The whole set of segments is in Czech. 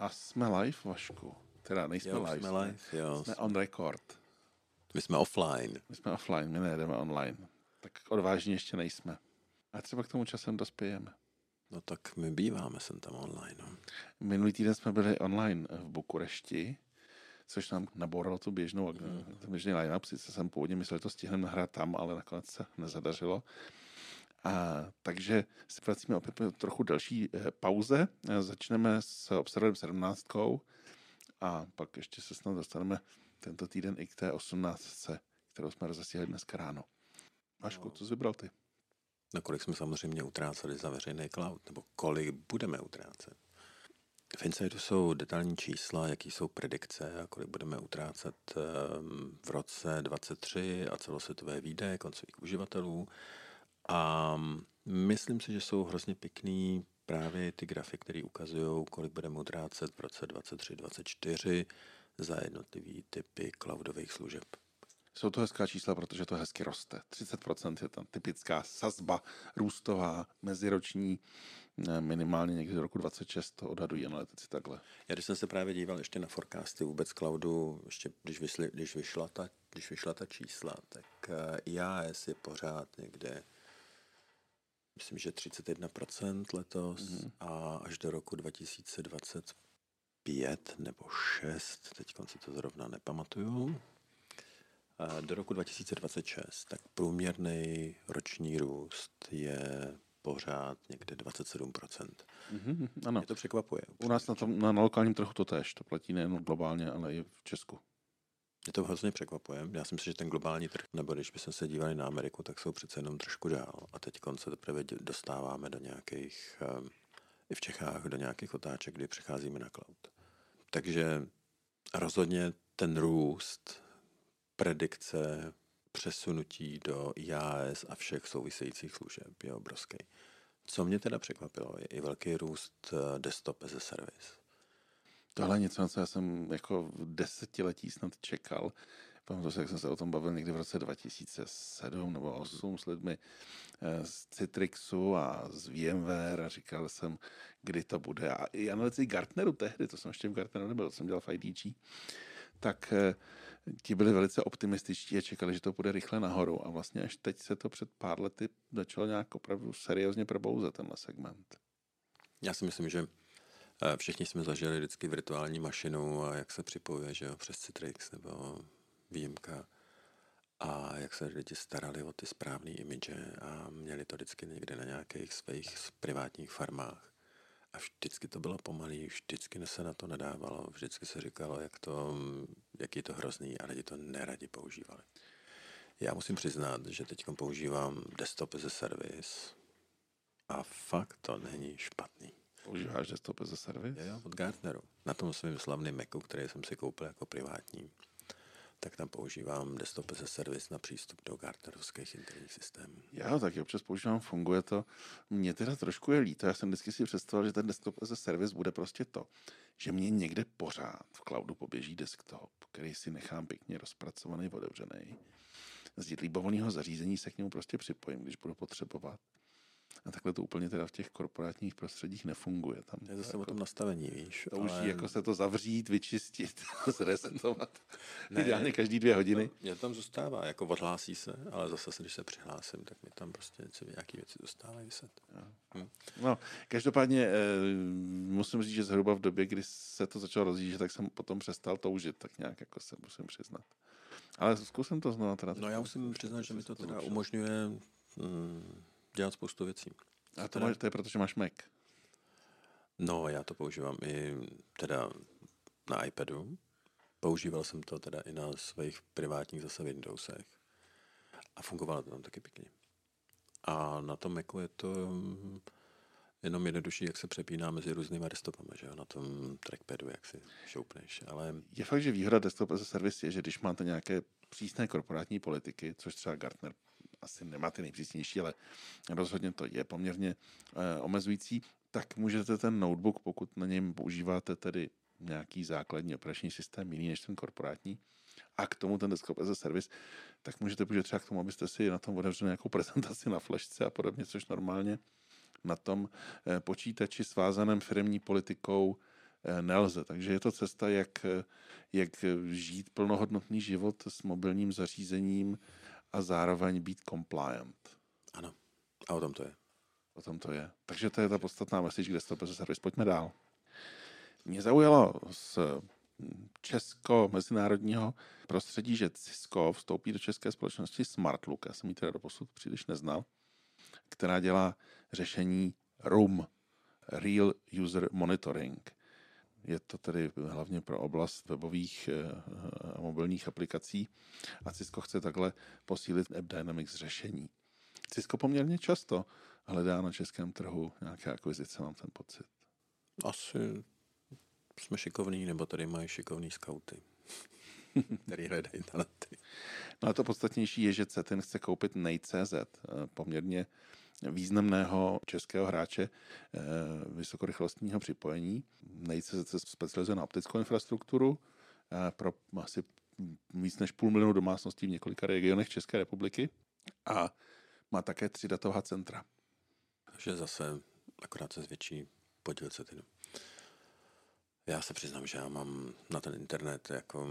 A jsme live, Vašku. Teda nejsme Jo, live. jsme live, jo. Jsme on record. My jsme offline. My jsme offline, my nejedeme online. Tak odvážní ještě nejsme. A třeba k tomu časem dospějeme. No tak my býváme sem tam online. No. Minulý týden jsme byli online v Bukurešti, což nám nabouralo tu běžnou, mm. ten běžný line-up. Sice jsem původně myslel, že to stihneme nahrát tam, ale nakonec se nezadařilo. A, takže si vracíme opět po trochu delší eh, pauze. Eh, Začneme s Observerem 17 a pak ještě se snad dostaneme tento týden i k té 18, kterou jsme rozesíhli dneska ráno. Vašku, co jsi vybral ty? No kolik jsme samozřejmě utráceli za veřejný cloud, nebo kolik budeme utrácet. V Insidu jsou detailní čísla, jaký jsou predikce a kolik budeme utrácet ehm, v roce 23 a celosvětové výdaje koncových uživatelů. A myslím si, že jsou hrozně pěkný právě ty grafy, které ukazují, kolik budeme utrácet v roce 23-24 za jednotlivý typy cloudových služeb. Jsou to hezká čísla, protože to hezky roste. 30% je tam typická sazba růstová, meziroční, minimálně někdy do roku 26 to odhadují analytici takhle. Já když jsem se právě díval ještě na forecasty vůbec cloudu, ještě když, vysli, když, vyšla, ta, když vyšla ta čísla, tak eh, IAS je pořád někde, myslím, že 31% letos mm-hmm. a až do roku 2025 nebo 6, teď si to zrovna nepamatuju, a do roku 2026, tak průměrný roční růst je pořád někde 27%. Mm-hmm, ano. Mě to překvapuje. U nás na, tom, na, na lokálním trhu to tež. To platí nejen globálně, ale i v Česku. Mě to hrozně překvapuje. Já si myslím, že ten globální trh, nebo když bychom se dívali na Ameriku, tak jsou přece jenom trošku dál. A teď se teprve dostáváme do nějakých, um, i v Čechách, do nějakých otáček, kdy přecházíme na cloud. Takže rozhodně ten růst, predikce, přesunutí do IAS a všech souvisejících služeb je obrovský. Co mě teda překvapilo, je i velký růst eh, desktop as a service. Tohle je něco, na co já jsem jako v desetiletí snad čekal. Pamatuju se, jak jsem se o tom bavil někdy v roce 2007 nebo 2008 s lidmi eh, z Citrixu a z VMware a říkal jsem, kdy to bude. A i analytici Gartneru tehdy, to jsem ještě v Gartneru nebyl, to jsem dělal v IDG, tak eh, ti byli velice optimističtí a čekali, že to bude rychle nahoru. A vlastně až teď se to před pár lety začalo nějak opravdu seriózně probouzet, tenhle segment. Já si myslím, že všichni jsme zažili vždycky virtuální mašinu a jak se připojuje, že jo, přes Citrix nebo výjimka a jak se lidi starali o ty správné imidže a měli to vždycky někde na nějakých svých privátních farmách. A vždycky to bylo pomalý, vždycky se na to nadávalo, vždycky se říkalo, jak, to, jak je to hrozný a lidi to neradi používali. Já musím přiznat, že teď používám desktop as a service a fakt to není špatný. Používáš desktop as a service? Jo, od Gartneru. Na tom svým slavným Macu, který jsem si koupil jako privátní, tak tam používám desktop as a service na přístup do Gartnerovských interních systémů. Já taky občas používám, funguje to. Mně teda trošku je líto, já jsem vždycky si představoval, že ten desktop as a service bude prostě to, že mě někde pořád v cloudu poběží desktop, který si nechám pěkně rozpracovaný, otevřený. Z libovolného zařízení se k němu prostě připojím, když budu potřebovat. A takhle to úplně teda v těch korporátních prostředích nefunguje. Tam je zase jako, o tom nastavení, víš. Touží ale... jako se to zavřít, vyčistit, zresetovat. Ne, Ideálně každý dvě hodiny. No, mě tam zůstává, jako odhlásí se, ale zase, když se přihlásím, tak mi tam prostě nějaké věci zůstávají vyset. Hm. No, každopádně eh, musím říct, že zhruba v době, kdy se to začalo rozjíždět, tak jsem potom přestal toužit, tak nějak jako se musím přiznat. Ale zkusím to znovu. Teda no já musím přiznat, že mi to teda umožňuje mm, dělat spoustu věcí. A to, máš, to je proto, že máš Mac? No, já to používám i teda na iPadu. Používal jsem to teda i na svých privátních zase Windowsech. A fungovalo to tam taky pěkně. A na tom Macu je to jenom jednodušší, jak se přepíná mezi různými desktopami, že jo, na tom trackpadu, jak si šoupneš, ale... Je fakt, že výhoda desktop as a service je, že když máte nějaké přísné korporátní politiky, což třeba Gartner asi nemá ty nejpřísnější, ale rozhodně to je poměrně eh, omezující, tak můžete ten notebook, pokud na něm používáte tedy nějaký základní operační systém jiný než ten korporátní, a k tomu ten desktop as a service, tak můžete použít třeba k tomu, abyste si na tom otevřeli nějakou prezentaci na flešce a podobně, což normálně na tom eh, počítači svázaném firmní politikou nelze. Takže je to cesta, jak, jak žít plnohodnotný život s mobilním zařízením a zároveň být compliant. Ano, a o tom to je. O tom to je. Takže to je ta podstatná message, kde to servis. Pojďme dál. Mě zaujalo z česko-mezinárodního prostředí, že Cisco vstoupí do české společnosti Smartlook, já jsem ji teda doposud příliš neznal, která dělá řešení RUM, Real User Monitoring. Je to tedy hlavně pro oblast webových eh, a mobilních aplikací a Cisco chce takhle posílit App Dynamics řešení. Cisco poměrně často hledá na českém trhu nějaké akvizice, mám ten pocit. Asi jsme šikovní, nebo tady mají šikovní skauty, který hledají talenty. No a to podstatnější je, že CETIN chce koupit Nej.cz, eh, poměrně významného českého hráče eh, vysokorychlostního připojení. Nej.cz se specializuje na optickou infrastrukturu eh, pro asi víc než půl milionu domácností v několika regionech České republiky a má také tři datová centra. Takže zase akorát se zvětší podíl CETINu. Já se přiznám, že já mám na ten internet jako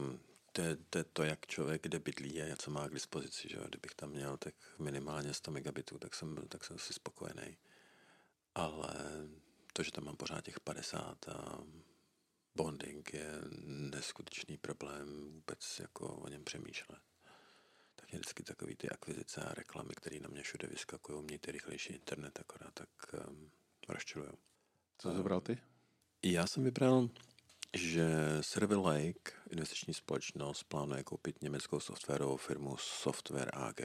to je, to je to, jak člověk kde bydlí a co má k dispozici. Že? Kdybych tam měl tak minimálně 100 megabitů, tak jsem, tak jsem si spokojený. Ale to, že tam mám pořád těch 50 a bonding je neskutečný problém vůbec jako o něm přemýšlet. Tak je vždycky takový ty akvizice a reklamy, které na mě všude vyskakují, mějte rychlejší internet, akorát tak um, rozčilují. Co zabral ty? Já jsem vybral, že Silver Lake, investiční společnost, plánuje koupit německou softwarovou firmu Software AG,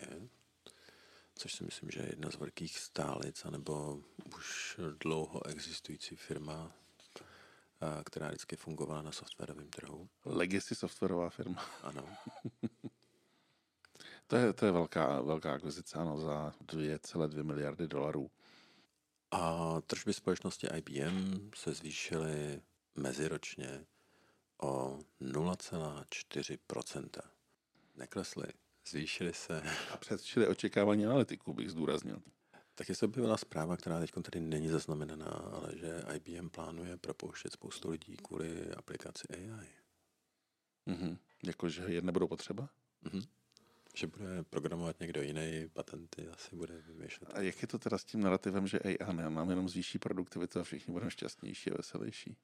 což si myslím, že je jedna z velkých stálic, anebo už dlouho existující firma, která vždycky fungovala na softwarovém trhu. Legacy softwarová firma. Ano. to, je, to je velká, velká akvizice, ano, za 2,2 miliardy dolarů. A tržby společnosti IBM se zvýšily meziročně o 0,4%. Neklesly, zvýšily se. A předčili očekávání analytiků, bych zdůraznil. Taky se objevila zpráva, která teď tady není zaznamenaná, ale že IBM plánuje propouštět spoustu lidí kvůli aplikaci AI. Mhm. Jakože je nebudou potřeba? Mhm že bude programovat někdo jiný, patenty asi bude vymýšlet. A jak je to teda s tím narrativem, že AI nám jenom zvýší produktivitu a všichni budeme šťastnější a veselější?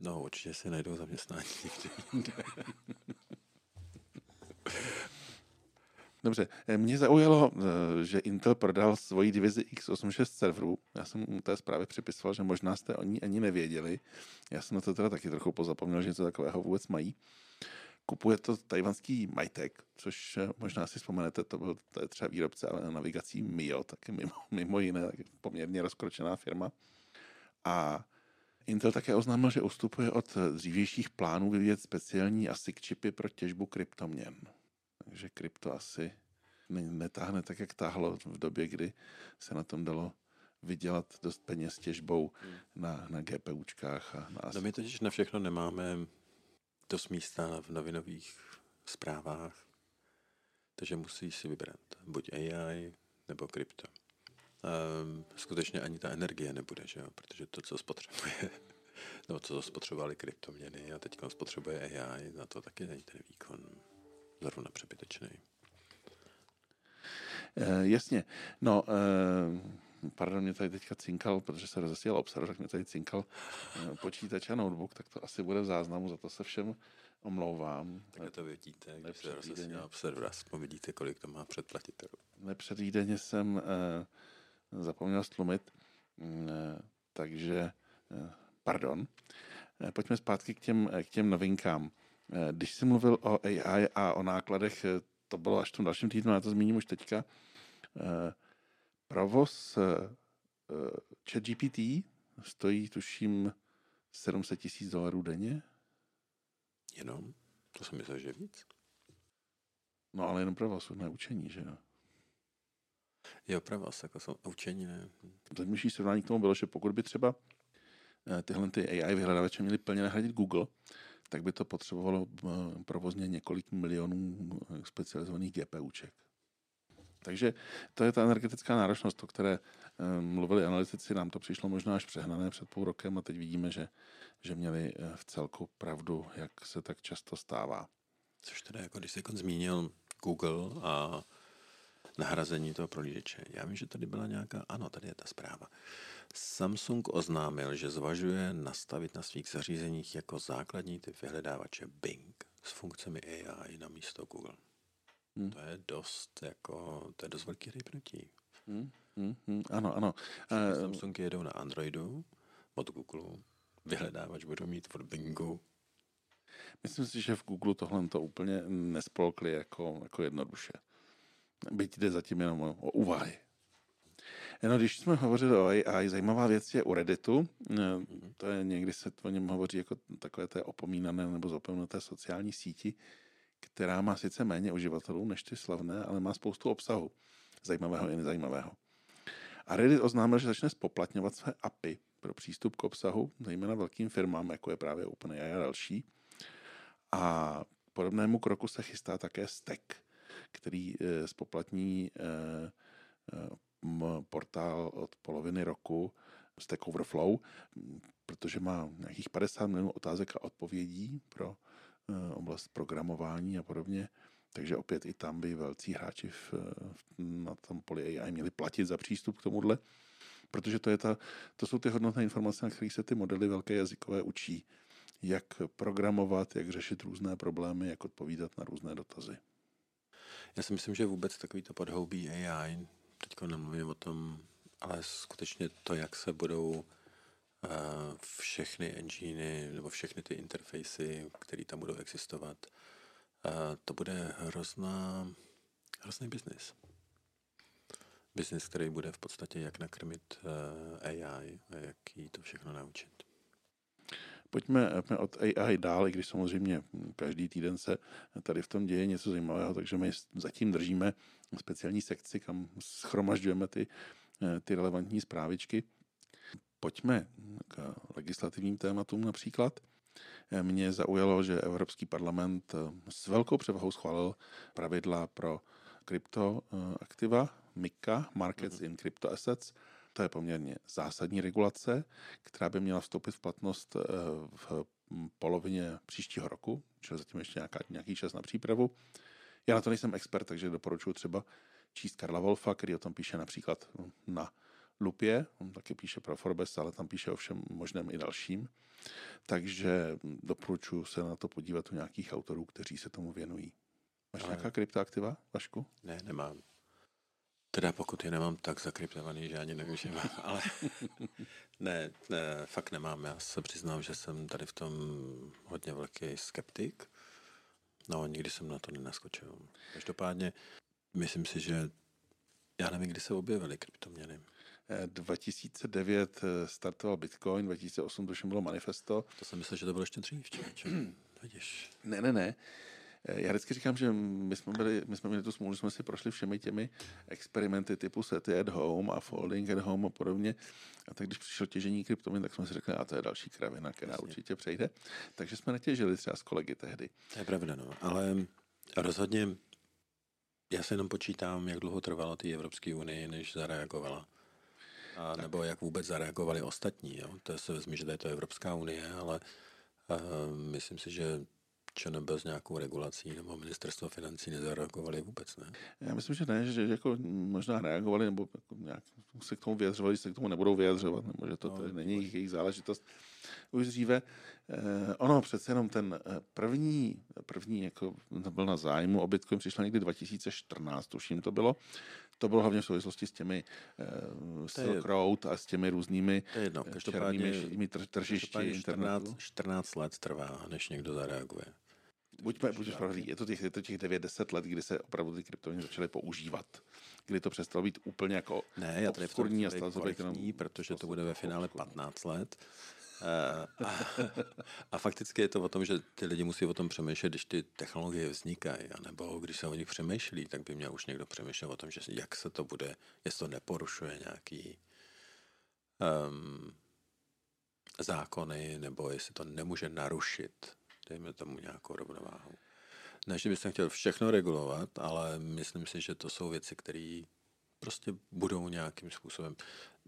No, určitě si najdou zaměstnání někde Dobře, eh, mě zaujalo, eh, že Intel prodal svoji divizi x86 serverů. Já jsem u té zprávy připisoval, že možná jste o ní ani nevěděli. Já jsem na to teda taky trochu pozapomněl, že něco takového vůbec mají kupuje to tajvanský Majtek, což eh, možná si vzpomenete, to byl to je třeba výrobce ale navigací Mio, taky mimo, mimo jiné taky poměrně rozkročená firma. A Intel také oznámil, že ustupuje od dřívějších plánů vyvíjet speciální ASIC čipy pro těžbu kryptoměn. Takže krypto asi netáhne tak, jak táhlo v době, kdy se na tom dalo vydělat dost peněz těžbou hmm. na, na GPUčkách. A na no my totiž na všechno nemáme dost místa v novinových zprávách, takže musíš si vybrat buď AI nebo krypto. Um, skutečně ani ta energie nebude, že jo? protože to, co spotřebuje, nebo co spotřebovali kryptoměny a teď spotřebuje AI, na to taky není ten výkon zrovna přebytečný. Uh, jasně. No, uh, pardon, mě tady teďka cinkal, protože se rozesílal obsah, tak mě tady cinkal uh, počítač a notebook, tak to asi bude v záznamu, za to se všem omlouvám. Tak to vidíte, když se rozesílá aspoň vidíte, kolik to má předplatitelů. Nepředvídeně jsem uh, zapomněl stlumit, uh, takže, uh, pardon. Uh, pojďme zpátky k těm, k těm novinkám. Když jsi mluvil o AI a o nákladech, to bylo až v tom dalším týdnu, já to zmíním už teďka. Provoz ChatGPT stojí, tuším, 700 tisíc dolarů denně. Jenom? To jsem myslel, že víc. No ale jenom provoz, ne učení, že jo? Jo, provoz, jako jsou učení, ne. Zajímavější srovnání k tomu bylo, že pokud by třeba eh, tyhle ty AI vyhledávače měly plně nahradit Google, tak by to potřebovalo eh, provozně několik milionů eh, specializovaných GPUček. Takže to je ta energetická náročnost, o které mluvili analytici. Nám to přišlo možná až přehnané před půl rokem a teď vidíme, že, že měli v celku pravdu, jak se tak často stává. Což teda, jako když jsi zmínil Google a nahrazení toho prolížeče. Já vím, že tady byla nějaká, ano, tady je ta zpráva. Samsung oznámil, že zvažuje nastavit na svých zařízeních jako základní typ vyhledávače Bing s funkcemi AI na místo Google. Hmm. To je dost, jako, to je dost velký rybnutí. Hmm, hmm, hmm, ano, ano. Uh, Samsung jedou na Androidu od Google, vyhledávač budou mít od Bingu. Myslím si, že v Google tohle to úplně nespolkli jako, jako jednoduše. Byť jde zatím jenom o, o úvahy. No, když jsme hovořili o AI, zajímavá věc je u Redditu. To je někdy se o něm hovoří jako takové té opomínané nebo zapomenuté sociální síti, která má sice méně uživatelů než ty slavné, ale má spoustu obsahu. Zajímavého i nezajímavého. A Reddit oznámil, že začne spoplatňovat své API pro přístup k obsahu, zejména velkým firmám, jako je právě OpenAI a další. A podobnému kroku se chystá také Stack, který eh, spoplatní eh, eh, portál od poloviny roku Stack Overflow, protože má nějakých 50 milionů otázek a odpovědí pro oblast programování a podobně. Takže opět i tam by velcí hráči v, na tom poli AI měli platit za přístup k tomuhle, protože to, je ta, to jsou ty hodnotné informace, na kterých se ty modely velké jazykové učí. Jak programovat, jak řešit různé problémy, jak odpovídat na různé dotazy. Já si myslím, že vůbec takový to podhoubí AI, teď nemluvím o tom, ale skutečně to, jak se budou uh, všechny enginy nebo všechny ty interfejsy, které tam budou existovat, uh, to bude hrozná, hrozný biznis. Biznis, který bude v podstatě jak nakrmit eh, AI a jak jí to všechno naučit. Pojďme od AI dál, i když samozřejmě každý týden se tady v tom děje něco zajímavého, takže my zatím držíme speciální sekci, kam schromažďujeme ty, ty relevantní zprávičky. Pojďme k legislativním tématům například. Mě zaujalo, že Evropský parlament s velkou převahou schválil pravidla pro kryptoaktiva, MICA, Markets in Crypto Assets, to je poměrně zásadní regulace, která by měla vstoupit v platnost eh, v polovině příštího roku, čili zatím ještě nějaká, nějaký čas na přípravu. Já na to nejsem expert, takže doporučuji třeba číst Karla Wolfa, který o tom píše například na Lupě, on taky píše pro Forbes, ale tam píše o všem možném i dalším. Takže doporučuji se na to podívat u nějakých autorů, kteří se tomu věnují. Máš ale... nějaká kryptoaktiva, Vašku? Ne, nemám. Teda pokud je nemám tak zakryptovaný, že ani nevyužívám, ale ne, ne, fakt nemám. Já se přiznám, že jsem tady v tom hodně velký skeptik. No, nikdy jsem na to nenaskočil. Každopádně, myslím si, že já nevím, kdy se objevily kryptoměny. 2009 eh, startoval Bitcoin, 2008 to bylo manifesto. To jsem myslel, že to bylo ještě dřív, Vidíš. Ne, ne, ne. Eh, já vždycky říkám, že my jsme, byli, my jsme měli tu smůlu, že jsme si prošli všemi těmi experimenty typu sety at home a folding at home a podobně. A tak když přišlo těžení kryptoměn, tak jsme si řekli, a to je další kravina, která Jasně. určitě přejde. Takže jsme netěžili třeba s kolegy tehdy. To je pravda, no. Ale rozhodně já se jenom počítám, jak dlouho trvalo té Evropské unii, než zareagovala. A, nebo jak vůbec zareagovali ostatní. Jo? To se vezmi, že to je to Evropská unie, ale uh, myslím si, že ČNB s nějakou regulací nebo ministerstvo financí nezareagovali vůbec, ne? Já myslím, že ne, že, že jako možná reagovali nebo jako nějak se k tomu vyjadřovali, že se k tomu nebudou vyjadřovat, nebo že to no, tady není jejich, jejich záležitost. Už dříve, eh, ono přece jenom ten eh, první, první jako byl na zájmu o Bitcoin přišel někdy 2014, tuším to bylo. To bylo hlavně v souvislosti s těmi uh, Silk Road a s těmi různými to je jedno. černými tržišti 14, 14 let trvá, než někdo zareaguje. Buďme, buďme pravdí, je to těch, je to těch 9-10 let, kdy se opravdu ty kryptoměny začaly používat. Kdy to přestalo být úplně jako Ne, já tady v tom a stalo jenom... protože to bude ve finále 15 let. A, a, fakticky je to o tom, že ty lidi musí o tom přemýšlet, když ty technologie vznikají, nebo když se o nich přemýšlí, tak by měl už někdo přemýšlet o tom, že jak se to bude, jestli to neporušuje nějaký um, zákony, nebo jestli to nemůže narušit dejme tomu nějakou rovnováhu. Ne, že bych chtěl všechno regulovat, ale myslím si, že to jsou věci, které prostě budou nějakým způsobem.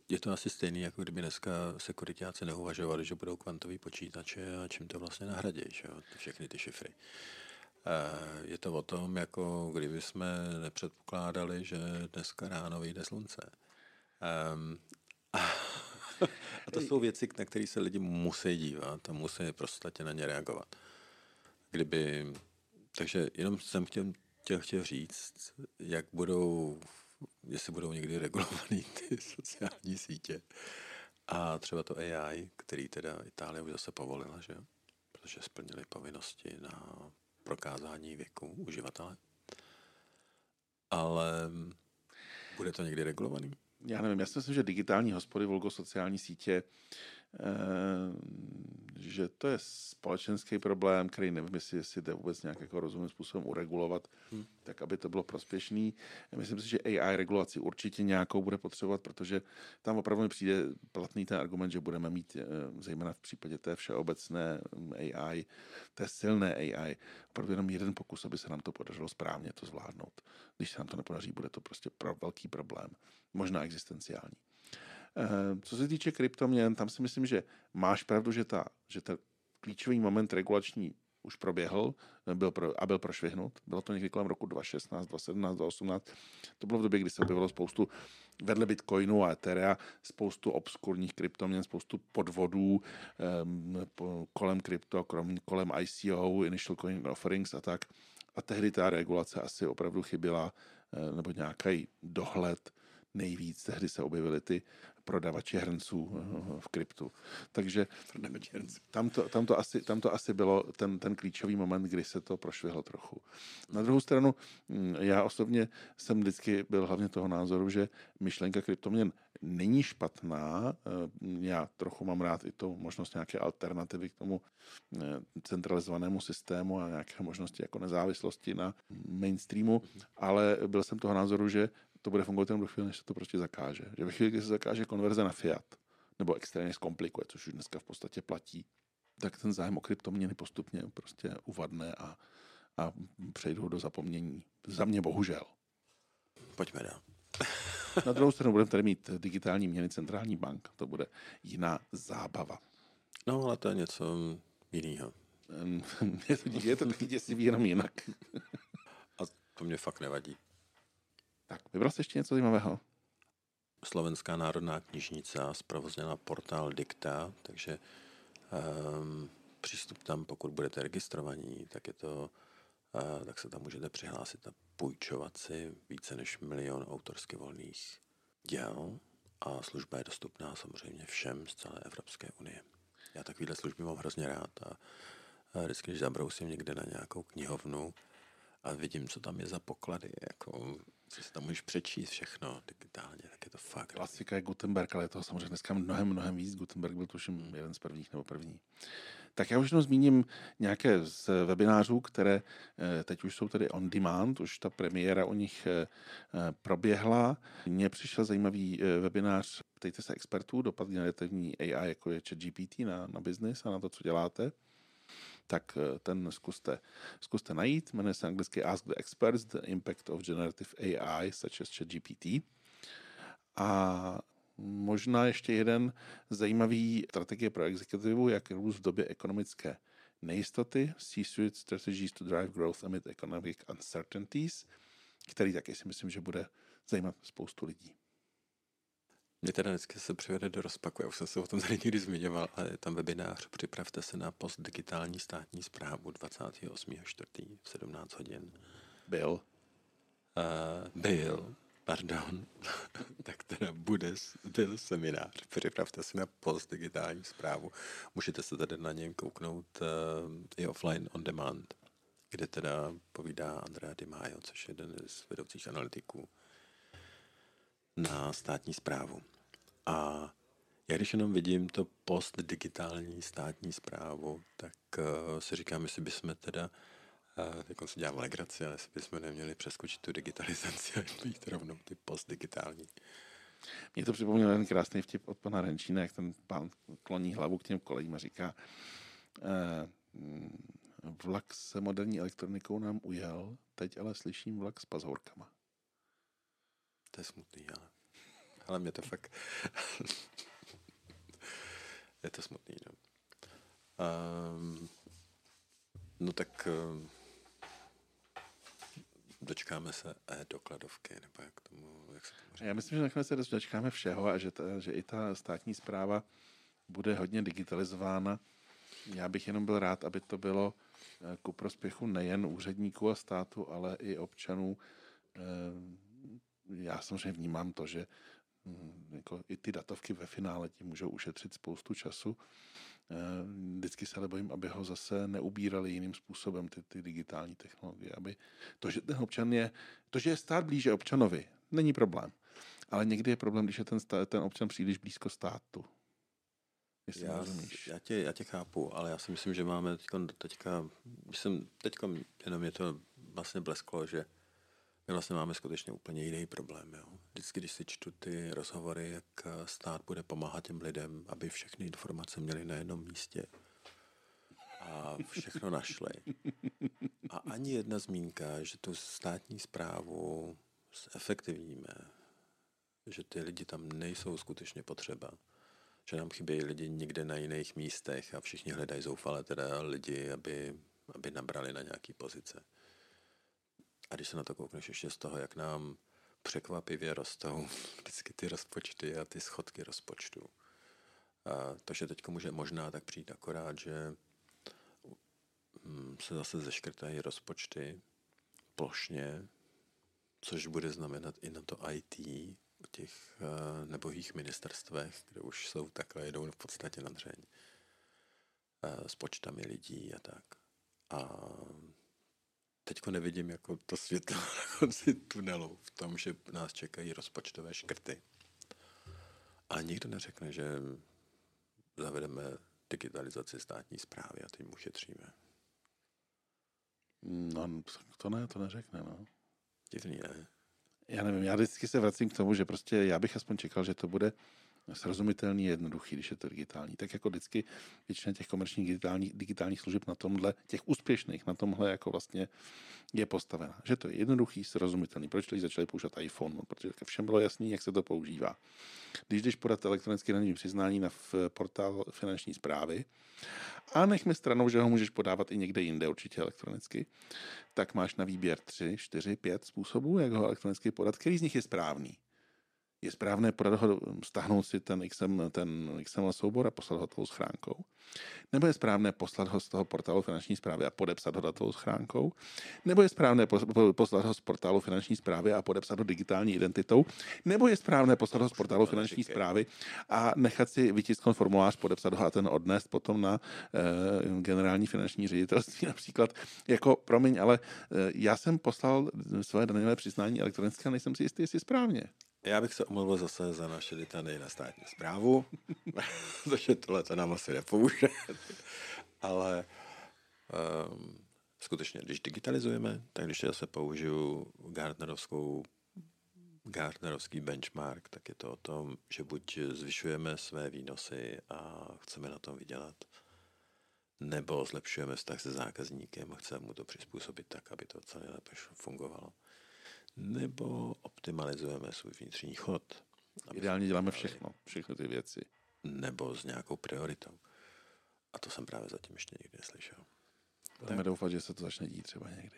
Je to asi stejný, jako kdyby dneska sekuritáci neuvažovali, že budou kvantový počítače a čím to vlastně nahradí, že jo? všechny ty šifry. Eh, je to o tom, jako kdyby jsme nepředpokládali, že dneska ráno vyjde slunce. Um, a to jsou věci, na které se lidi musí dívat a musí prostě na ně reagovat. Kdyby, takže jenom jsem chtěl, chtěl, chtěl říct, jak budou, jestli budou někdy regulovaný ty sociální sítě. A třeba to AI, který teda Itálie už zase povolila, že protože splnili povinnosti na prokázání věku uživatele. Ale bude to někdy regulovaný? Já nevím, já si myslím, že digitální hospody, volgo sociální sítě, že to je společenský problém, který nevím, jestli, jestli jde vůbec nějak jako rozumným způsobem uregulovat, hmm. tak aby to bylo prospěšný. Myslím si, že AI regulaci určitě nějakou bude potřebovat, protože tam opravdu mi přijde platný ten argument, že budeme mít, eh, zejména v případě té všeobecné mm, AI, té silné AI, opravdu jenom jeden pokus, aby se nám to podařilo správně to zvládnout. Když se nám to nepodaří, bude to prostě pro velký problém, možná existenciální. Eh, co se týče kryptoměn, tam si myslím, že máš pravdu, že, ta, že ten klíčový moment regulační už proběhl byl pro, a byl prošvihnut. Bylo to někdy kolem roku 2016, 2017, 2018. To bylo v době, kdy se objevilo spoustu vedle Bitcoinu a Etherea spoustu obskurních kryptoměn, spoustu podvodů um, kolem krypto, kolem ICO, Initial Coin Offerings a tak. A tehdy ta regulace asi opravdu chyběla, eh, nebo nějaký dohled nejvíc. Tehdy se objevily ty prodavači hrnců eh, v kryptu. Takže tam to, tam to, asi, tam to asi bylo ten, ten klíčový moment, kdy se to prošvihlo trochu. Na druhou stranu, hm, já osobně jsem vždycky byl hlavně toho názoru, že myšlenka kryptoměn není špatná. Eh, já trochu mám rád i tu možnost nějaké alternativy k tomu eh, centralizovanému systému a nějaké možnosti jako nezávislosti na mainstreamu, ale byl jsem toho názoru, že to bude fungovat jenom do chvíli, než se to prostě zakáže. Že ve chvíli, kdy se zakáže konverze na fiat, nebo extrémně zkomplikuje, což už dneska v podstatě platí, tak ten zájem o kryptoměny postupně prostě uvadne a, a přejdou do zapomnění. Za mě bohužel. Pojďme dál. Na druhou stranu budeme tady mít digitální měny centrální bank. To bude jiná zábava. No, ale to je něco jiného. je to, je to taky děsivý jenom jinak. a to mě fakt nevadí. Tak, vybral jsi ještě něco zajímavého? Slovenská národná knižnice zprovozněla portál Dikta, takže um, přístup tam, pokud budete registrovaní, tak je to, uh, tak se tam můžete přihlásit a půjčovat si více než milion autorsky volných děl a služba je dostupná samozřejmě všem z celé Evropské unie. Já takovýhle služby mám hrozně rád a, a vždycky, když zabrousím někde na nějakou knihovnu a vidím, co tam je za poklady, jako co si tam můžeš přečíst všechno digitálně, tak je to fakt. Klasika je Gutenberg, ale je toho samozřejmě dneska mnohem, mnohem víc. Gutenberg byl tuším jeden z prvních nebo první. Tak já už jenom zmíním nějaké z webinářů, které eh, teď už jsou tedy on demand, už ta premiéra u nich eh, eh, proběhla. Mně přišel zajímavý webinář Ptejte se expertů, dopad generativní AI, jako je ChatGPT na, na business a na to, co děláte tak eh, ten zkuste, zkuste najít. Jmenuje se anglicky Ask the Experts, The Impact of Generative AI, such as ChatGPT. A možná ještě jeden zajímavý strategie pro exekutivu, jak růst v době ekonomické nejistoty, C-suite strategies to drive growth amid economic uncertainties, který taky si myslím, že bude zajímat spoustu lidí. Mě teda vždycky se přivede do rozpaku, já už jsem se o tom tady někdy zmiňoval, ale je tam webinář, připravte se na post digitální státní zprávu 28.4. v 17 hodin. Byl. Uh, byl, pardon, tak teda bude, byl seminář, připravte se na post digitální zprávu. Můžete se tady na něm kouknout uh, i offline on demand, kde teda povídá Andrea Di Maio, což je jeden z vedoucích analytiků na státní zprávu. A já když jenom vidím to post-digitální státní zprávu, tak uh, si říkám, jestli bychom teda, uh, jak on si dělám legraci, ale jestli bychom neměli přeskočit tu digitalizaci a jít rovnou ty post-digitální. Mně to připomněl jeden krásný vtip od pana Renčína, jak ten pán kloní hlavu k těm kolejím a říká, uh, Vlak se moderní elektronikou nám ujel, teď ale slyším vlak s pazhorkama. To je smutný, ale, ale mě to fakt... je to smutný, no. Um, no tak um, dočkáme se e-dokladovky, nebo jak tomu, jak se tomu? Já myslím, že nakonec se dočkáme všeho a že, ta, že i ta státní zpráva bude hodně digitalizována. Já bych jenom byl rád, aby to bylo eh, ku prospěchu nejen úředníků a státu, ale i občanů. Eh, já samozřejmě vnímám to, že jako i ty datovky ve finále ti můžou ušetřit spoustu času. Eh, vždycky se ale bojím, aby ho zase neubírali jiným způsobem ty, ty digitální technologie. Aby to, že ten občan je, to, že je stát blíže občanovi, není problém. Ale někdy je problém, když je ten, stát, ten občan příliš blízko státu. Jestli já, já, tě, já tě chápu, ale já si myslím, že máme teďka, teďka jsem, teďka jenom je to vlastně blesklo, že my vlastně máme skutečně úplně jiný problém. Jo. Vždycky, když si čtu ty rozhovory, jak stát bude pomáhat těm lidem, aby všechny informace měli na jednom místě a všechno našli. A ani jedna zmínka, že tu státní zprávu zefektivníme, že ty lidi tam nejsou skutečně potřeba že nám chybějí lidi někde na jiných místech a všichni hledají zoufale teda lidi, aby, aby nabrali na nějaký pozice. A když se na to koukneš ještě z toho, jak nám překvapivě rostou vždycky ty rozpočty a ty schodky rozpočtu. A to, že teď může možná tak přijít akorát, že hm, se zase zeškrtají rozpočty plošně, což bude znamenat i na to IT, u těch uh, nebohých ministerstvech, kde už jsou takhle, jedou v podstatě na dřeň uh, s počtami lidí a tak. A teďko nevidím jako to světlo na konci tunelu v tom, že nás čekají rozpočtové škrty. A nikdo neřekne, že zavedeme digitalizaci státní zprávy a tím ušetříme. No, to ne, to neřekne, no. Divný, ne? Já nevím, já vždycky se vracím k tomu, že prostě já bych aspoň čekal, že to bude srozumitelný, jednoduchý, když je to digitální. Tak jako vždycky většina těch komerčních digitálních, digitálních služeb na tomhle, těch úspěšných, na tomhle jako vlastně je postavena. Že to je jednoduchý, srozumitelný. Proč lidi začali používat iPhone? No, protože všem bylo jasný, jak se to používá. Když jdeš podat elektronické daňové přiznání na portál finanční zprávy a nechme stranou, že ho můžeš podávat i někde jinde, určitě elektronicky, tak máš na výběr 3, 4, 5 způsobů, jak ho elektronicky podat, který z nich je správný je správné podat ho, stáhnout si ten XML, ten XML soubor a poslat ho tou schránkou? Nebo je správné poslat ho z toho portálu finanční zprávy a podepsat ho datovou schránkou? Nebo je správné poslat ho z portálu finanční zprávy a podepsat ho digitální identitou? Nebo je správné poslat ho z portálu finanční zprávy a nechat si vytisknout formulář, podepsat ho a ten odnést potom na e, generální finanční ředitelství například? Jako, promiň, ale e, já jsem poslal své daňové přiznání elektronicky a nejsem si jistý, jestli správně. Já bych se omluvil zase za naše litany na státní zprávu, protože tohle to nám asi nepomůže. Ale um, skutečně, když digitalizujeme, tak když já se použiju Gartnerovskou Gartnerovský benchmark, tak je to o tom, že buď zvyšujeme své výnosy a chceme na tom vydělat, nebo zlepšujeme vztah se zákazníkem a chceme mu to přizpůsobit tak, aby to co nejlépe fungovalo nebo optimalizujeme svůj vnitřní chod. Ideálně děláme všechno, všechny ty věci. Nebo s nějakou prioritou. A to jsem právě zatím ještě nikdy neslyšel. Budeme doufat, že se to začne dít třeba někdy.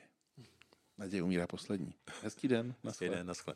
Naděje umírá poslední. Hezký den. Hezký den, naschle.